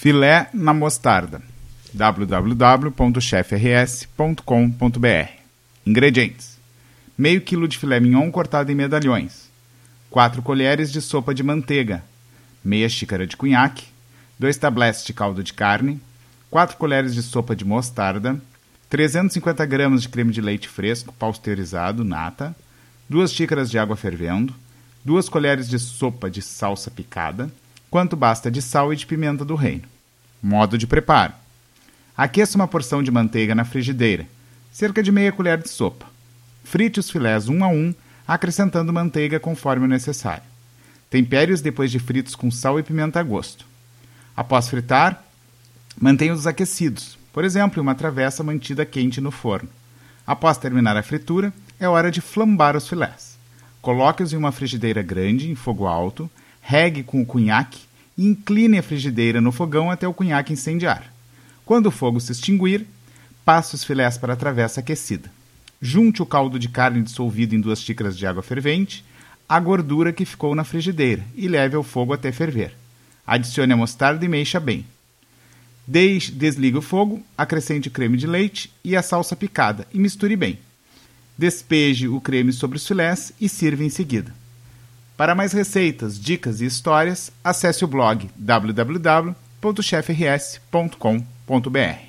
Filé na mostarda. www.chefrs.com.br Ingredientes: meio quilo de filé mignon cortado em medalhões, 4 colheres de sopa de manteiga, meia xícara de cunhaque, 2 tabletes de caldo de carne, 4 colheres de sopa de mostarda, 350 gramas de creme de leite fresco pasteurizado nata, 2 xícaras de água fervendo, 2 colheres de sopa de salsa picada, quanto basta de sal e de pimenta do reino. Modo de preparo: aqueça uma porção de manteiga na frigideira, cerca de meia colher de sopa. Frite os filés um a um, acrescentando manteiga conforme o necessário. Tempere-os depois de fritos com sal e pimenta a gosto. Após fritar, mantenha-os aquecidos, por exemplo, em uma travessa mantida quente no forno. Após terminar a fritura, é hora de flambar os filés. Coloque-os em uma frigideira grande, em fogo alto, regue com o cunhaque e incline a frigideira no fogão até o cunhaque incendiar. Quando o fogo se extinguir, passe os filés para a travessa aquecida. Junte o caldo de carne dissolvido em duas xícaras de água fervente, a gordura que ficou na frigideira e leve ao fogo até ferver. Adicione a mostarda e mexa bem. Desligue o fogo, acrescente creme de leite e a salsa picada e misture bem. Despeje o creme sobre os filés e sirva em seguida. Para mais receitas, dicas e histórias, acesse o blog www.chefrs.com.br.